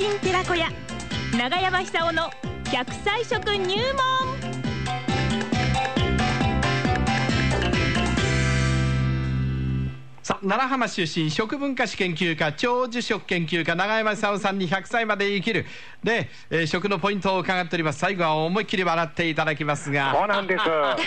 人寺子屋。長山久夫の100歳食入門。さあ奈良浜出身食文化史研究家長寿食研究家長山久夫さんに100歳まで生きる。で、えー食のポイントを伺っております。最後は思いっきり笑っていただきますが。そうなんです。おはよう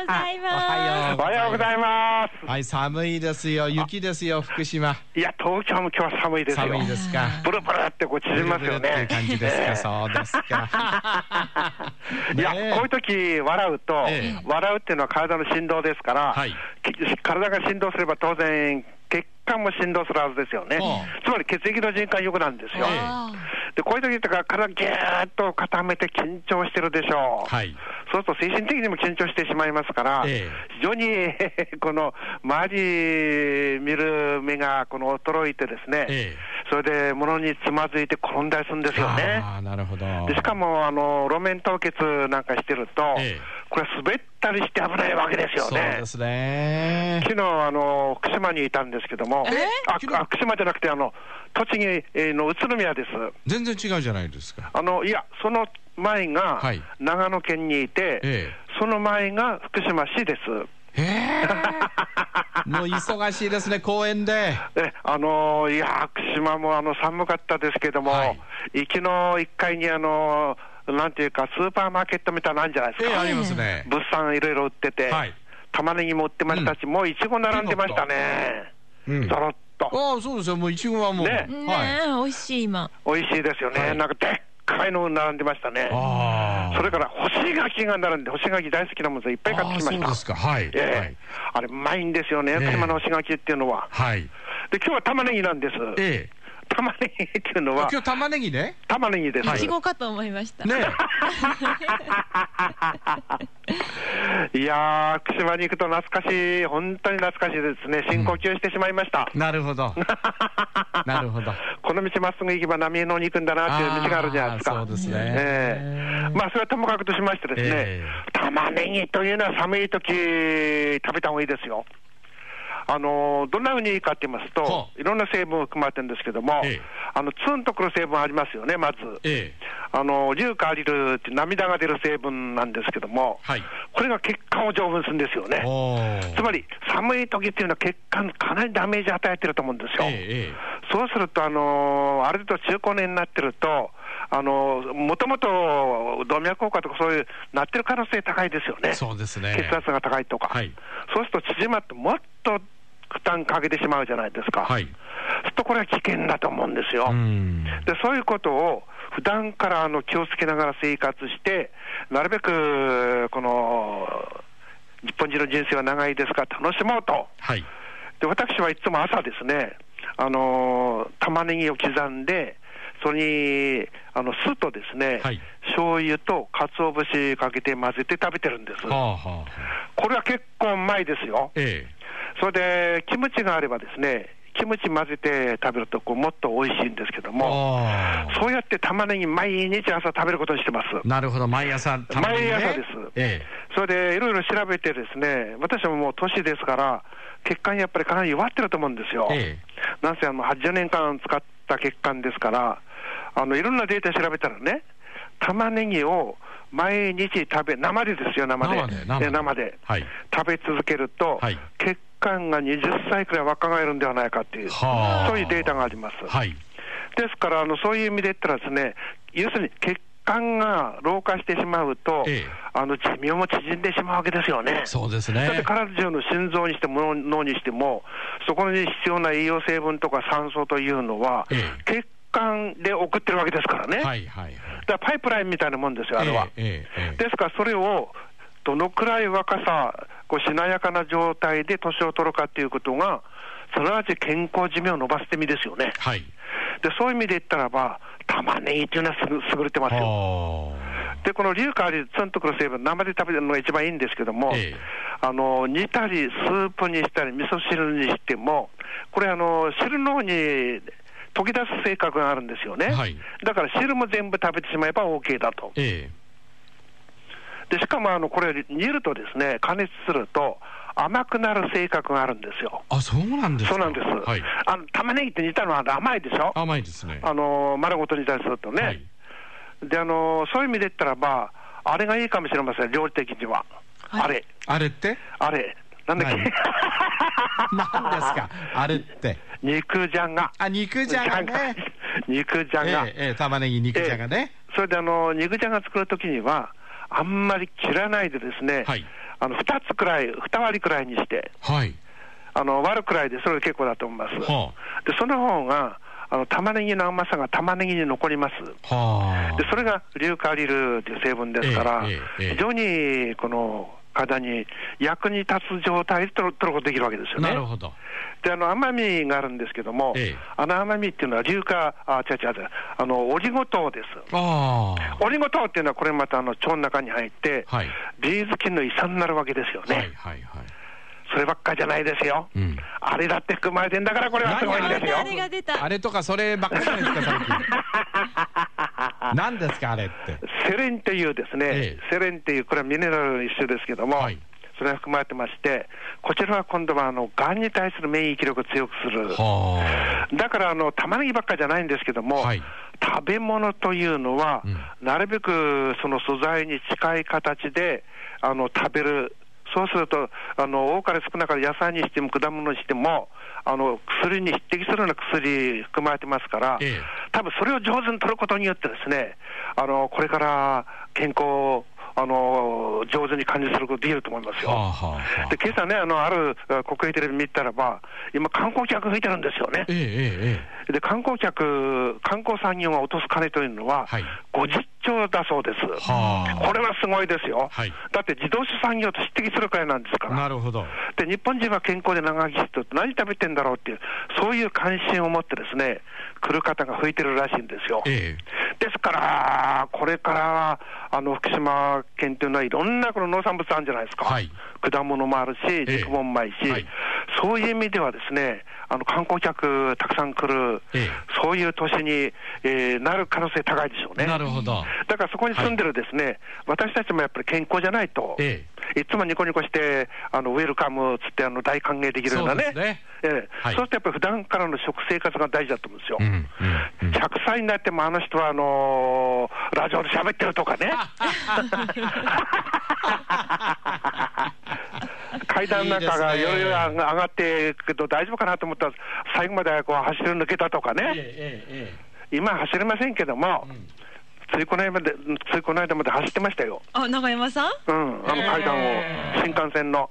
ございおます。はようおはようございます。はい寒いですよ。雪ですよ福島。いや、東京も今日は寒いですよ。寒いですか。ブルブルってこう縮みますよブルブルっていうね。感じですか。そうですか。いや、こういう時笑うと、ええ。笑うっていうのは体の振動ですから、はい。き体が振動すれば当然、血管も振動するはずですよね。つまり血液の循環良くなんですよ。えで、こういう時とか体ぎゅーっと固めて緊張してるでしょう。はいそうすると精神的にも緊張してしまいますから、ええ非常に この周り見る目がこの衰えてですね、ええそれで物につまずいて転んだりするんですよね。なるほどでしかもあの路面凍結なんかしてると、ええこれ滑ったりして危ないわけですよね。そうで。すね。昨日あの福島にいたんですけども、あ福島じゃなくてあの栃木えーの宇都宮です。全然違うじゃないですか。あのいや、その前がはい。長野県にいて、えその前が福島市です。ええ。もう忙しいですね公園で。えあのーいやー、福島もあの寒かったですけども、はい。行きの1階にあのーなんていうか、スーパーマーケットみたいなのあるんじゃないですか、ええありますね。物産いろいろ売ってて、はい。玉ねぎも売ってましたし、もういちご並んでましたね、うん。ぞろっと、ああそうですよ。もういちごはもう、ね。ねはい。え、美味しい今。美味しいですよね、はい。なんかでっかいの並んでましたね。それから干し柿が並んで、干し柿大好きなものでいっぱい買ってきました。ああそうですか。はい、ええ。はい。あれ、うまいんですよね、ええ。福島の干し柿っていうのは。はい。で、今日は玉ねぎなんです。え玉ねぎっていうのえは、今日玉ねぎね。玉ねぎです。い。ちごかと思いました、ね。いやー、福島に行くと懐かしい、本当に懐かしいですね、深呼吸してしまいました。なるほど。なるほど。この道まっすぐ行けば浪江の方に行くんだなっていう道があるじゃないですか。そうですね。ええ。まあ、それはともかくとしましてですね、え。玉ねぎというのは寒い時食べた方がいいですよ。あのどんなふうにいいかって言いますとは、いろんな成分を含まれてるんですけども、ええあのツンとくる成分ありますよね、まず。ええあの硫化アリルって涙が出る成分なんですけども、はいこれが血管を丈夫にするんですよね。つまり、寒い時っていうのは血管、かなりダメージ与えてると思うんですよ。そうすると、あのある程度中高年になってると、あのもともと動脈硬化とかそういう、なってる可能性高いですよね。えそうですね血圧が高いとか。はいそうすると縮まってもっと負担かけてしまうじゃないですか。はいするとこれは危険だと思うんですよ。うんでそういうことを普段からあの気をつけながら生活して、なるべくこの日本人の人生は長いですから、楽しもうと、はいで私はいつも朝ですね、あのー玉ねぎを刻んで、それにあの酢とですね、はい醤油と鰹節かけて混ぜて食べてるんです。はあはあこれは結構うまいですよ。えそれで、キムチがあればですね、キムチ混ぜて食べるとこうもっと美味しいんですけどえも。そうやって玉ねぎ毎日朝食べることにしてます。なるほど。毎朝玉ね毎朝です。えそれでいろいろ調べてですね、私ももう年ですから、血管やっぱりかなり弱ってると思うんですよ。えなんせあの80年間使った血管ですから、あのいろんなデータ調べたらね、玉ねぎを毎日食べ、生でですよ、生で。生で生で。はい。食べ続けると、はい。血管が20歳くらい若返るんではないかっていう、はあそういうデータがあります。はいですから、あのそういう意味で言ったらですね、要するに血管が老化してしまうと、ええあの寿命も縮んでしまうわけですよね。そうですだってね体中の心臓にしても脳にしても、そこに必要な栄養成分とか酸素というのは、え血管で送ってるわけですからね。はいはいはいだからパイプラインみたいなもんですよ、あれは。ええええですから、それをどのくらい若さ、こうしなやかな状態で年を取るかということが、すなわち健康寿命を伸ばすって意味ですよね。はいでそういう意味で言ったらば、玉ねぎっていうのは優れてますよ。はで、この硫化アリツンとくる成分、生で食べるのが一番いいんですけども、ええあの煮たり、スープにしたり、味噌汁にしても、これあの、汁の方に溶き出す性格があるんですよね。はいだから汁も全部食べてしまえば OK だと。ええでしかもあのこれ、煮るとですね、加熱すると、甘くなる性格があるんですよ。あ、そうなんですか？そうなんです。はい。あの玉ねぎって煮たのは甘いでしょ？甘いですね。あの丸ごと煮たりするとね。はいで、あのそういう意味で言ったらば、あれがいいかもしれません、料理的には。はいあれ、あれって？あれ、なんだっけ、何ですか？あれって。肉じゃが。あ、肉じゃがね。肉じゃが。ええええ玉ねぎ肉じゃがね。それであの肉じゃが作るときには、あんまり切らないでですね、はいあの2つくらい、2割くらいにして、はい。あの割るくらいでそれで結構だと思います。はでその方があの玉ねぎの甘さが玉ねぎに残ります。あ。はあ。でそれが硫化アリルという成分ですから、えええ非常にこの体に役に立つ状態で取る取ることができるわけですよね。なるほど。であの甘みがあるんですけども、ええあの甘みっていうのは硫化、あ、違う違う違う、あのオリゴ糖です。ああ。オリゴ糖っていうのは、これまたあの腸の中に入って、はいビーズ菌の胃酸になるわけですよね。はいはいはい。そればっかじゃないですよ。うんあれだって含まれてんだから、これはすごいんですよ。あれが出た？あれとかそればっかりじゃないですか、最近。何ですか、あれって。セレンっていうですね、ええ。セレンっていう、これはミネラルの一種ですけども、はい。それが含まれてまして、こちらは今度はあのがんに対する免疫力を強くする。はだからあの玉ねぎばっかりじゃないんですけども、はい。食べ物というのは、うん。なるべくその素材に近い形であの食べる。そうすると、あの多かれ少なかれ野菜にしても果物にしても、あの薬に匹敵するような薬含まれてますから、ええ多分それを上手に取ることによってですね、あのこれから健康をあの上手に管理することできると思いますあ。よ。はあはあはあで今朝ね、あのあるあ国営テレビ見たらば、今、観光客が増えてるんですよね。ええええで観光客、観光産業が落とす金というのは、はい50兆だそうです。はあこれはすごいですよ、はいだって自動車産業と匹敵するくらいなんですから。なるほど。で日本人は健康で長生きしてると何食べてんだろうっていう、そういう関心を持ってですね、来る方が増えてるらしいんですよ。えですから、これからあの福島県というのはいろんなこの農産物あるんじゃないですか、はい。果物もあるし、え肉もうまいし、はい。そういう意味ではですね、あの観光客たくさん来る、ええ。そういう都市に、えーなる可能性高いでしょうえね。なるほど。だからそこに住んでるですね、私たちもやっぱり健康じゃないと、えいつもニコニコして、あのウェルカムつってあの大歓迎できるようなね、そええ。はい。そうするとやっぱり普段からの食生活が大事だと思うんですよ。うんうんうん。100歳になってもあの人はあのーラジオで喋ってるとかね。階段なんかがいいですね夜々上がっていくけど大丈夫かなと思ったら最後までこう走り抜けたとかえね。ええ今は走れませんけども、ついこの間まで、ついこの間まで走ってましたよ。あ長山さん？うん、あの階段をええ、新幹線の。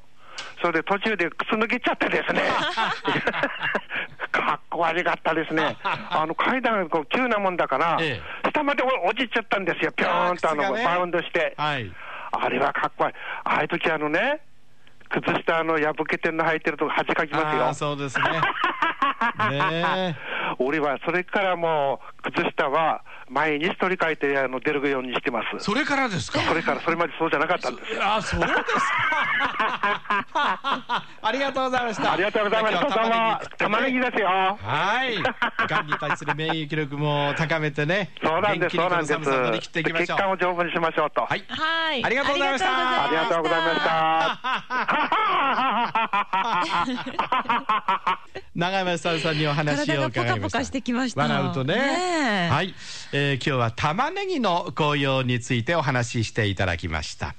それで途中で靴抜けちゃってですね。かっこ悪かったですね。あの階段がこう急なもんだから、え下まで落ちちゃったんですよ。ぴょーんとあの、ねバウンドして。はい。あれはかっこ悪い。ああいう時あのね、靴下あの破けてるの履いてると恥かきますよ。そうですね。ね俺はそれからもう、靴下は毎日取り替えてあの出るようにしてます。それからですか？それからそれまでそうじゃなかったんですよ。あ、そうですか。ありがとうございました。ありがとうございました。今日どうもは玉ねぎですよ。はい。がんに対する免疫力も高めてね。そうなんです、そうなんです。血管を丈夫にしましょうと。はい。はいありがとうございましたありがとうございました。長山さんさんにお話を伺いました。体がポカポカしてきました笑うとね。はい、えー今日は玉ねぎの紅葉についてお話ししていただきました。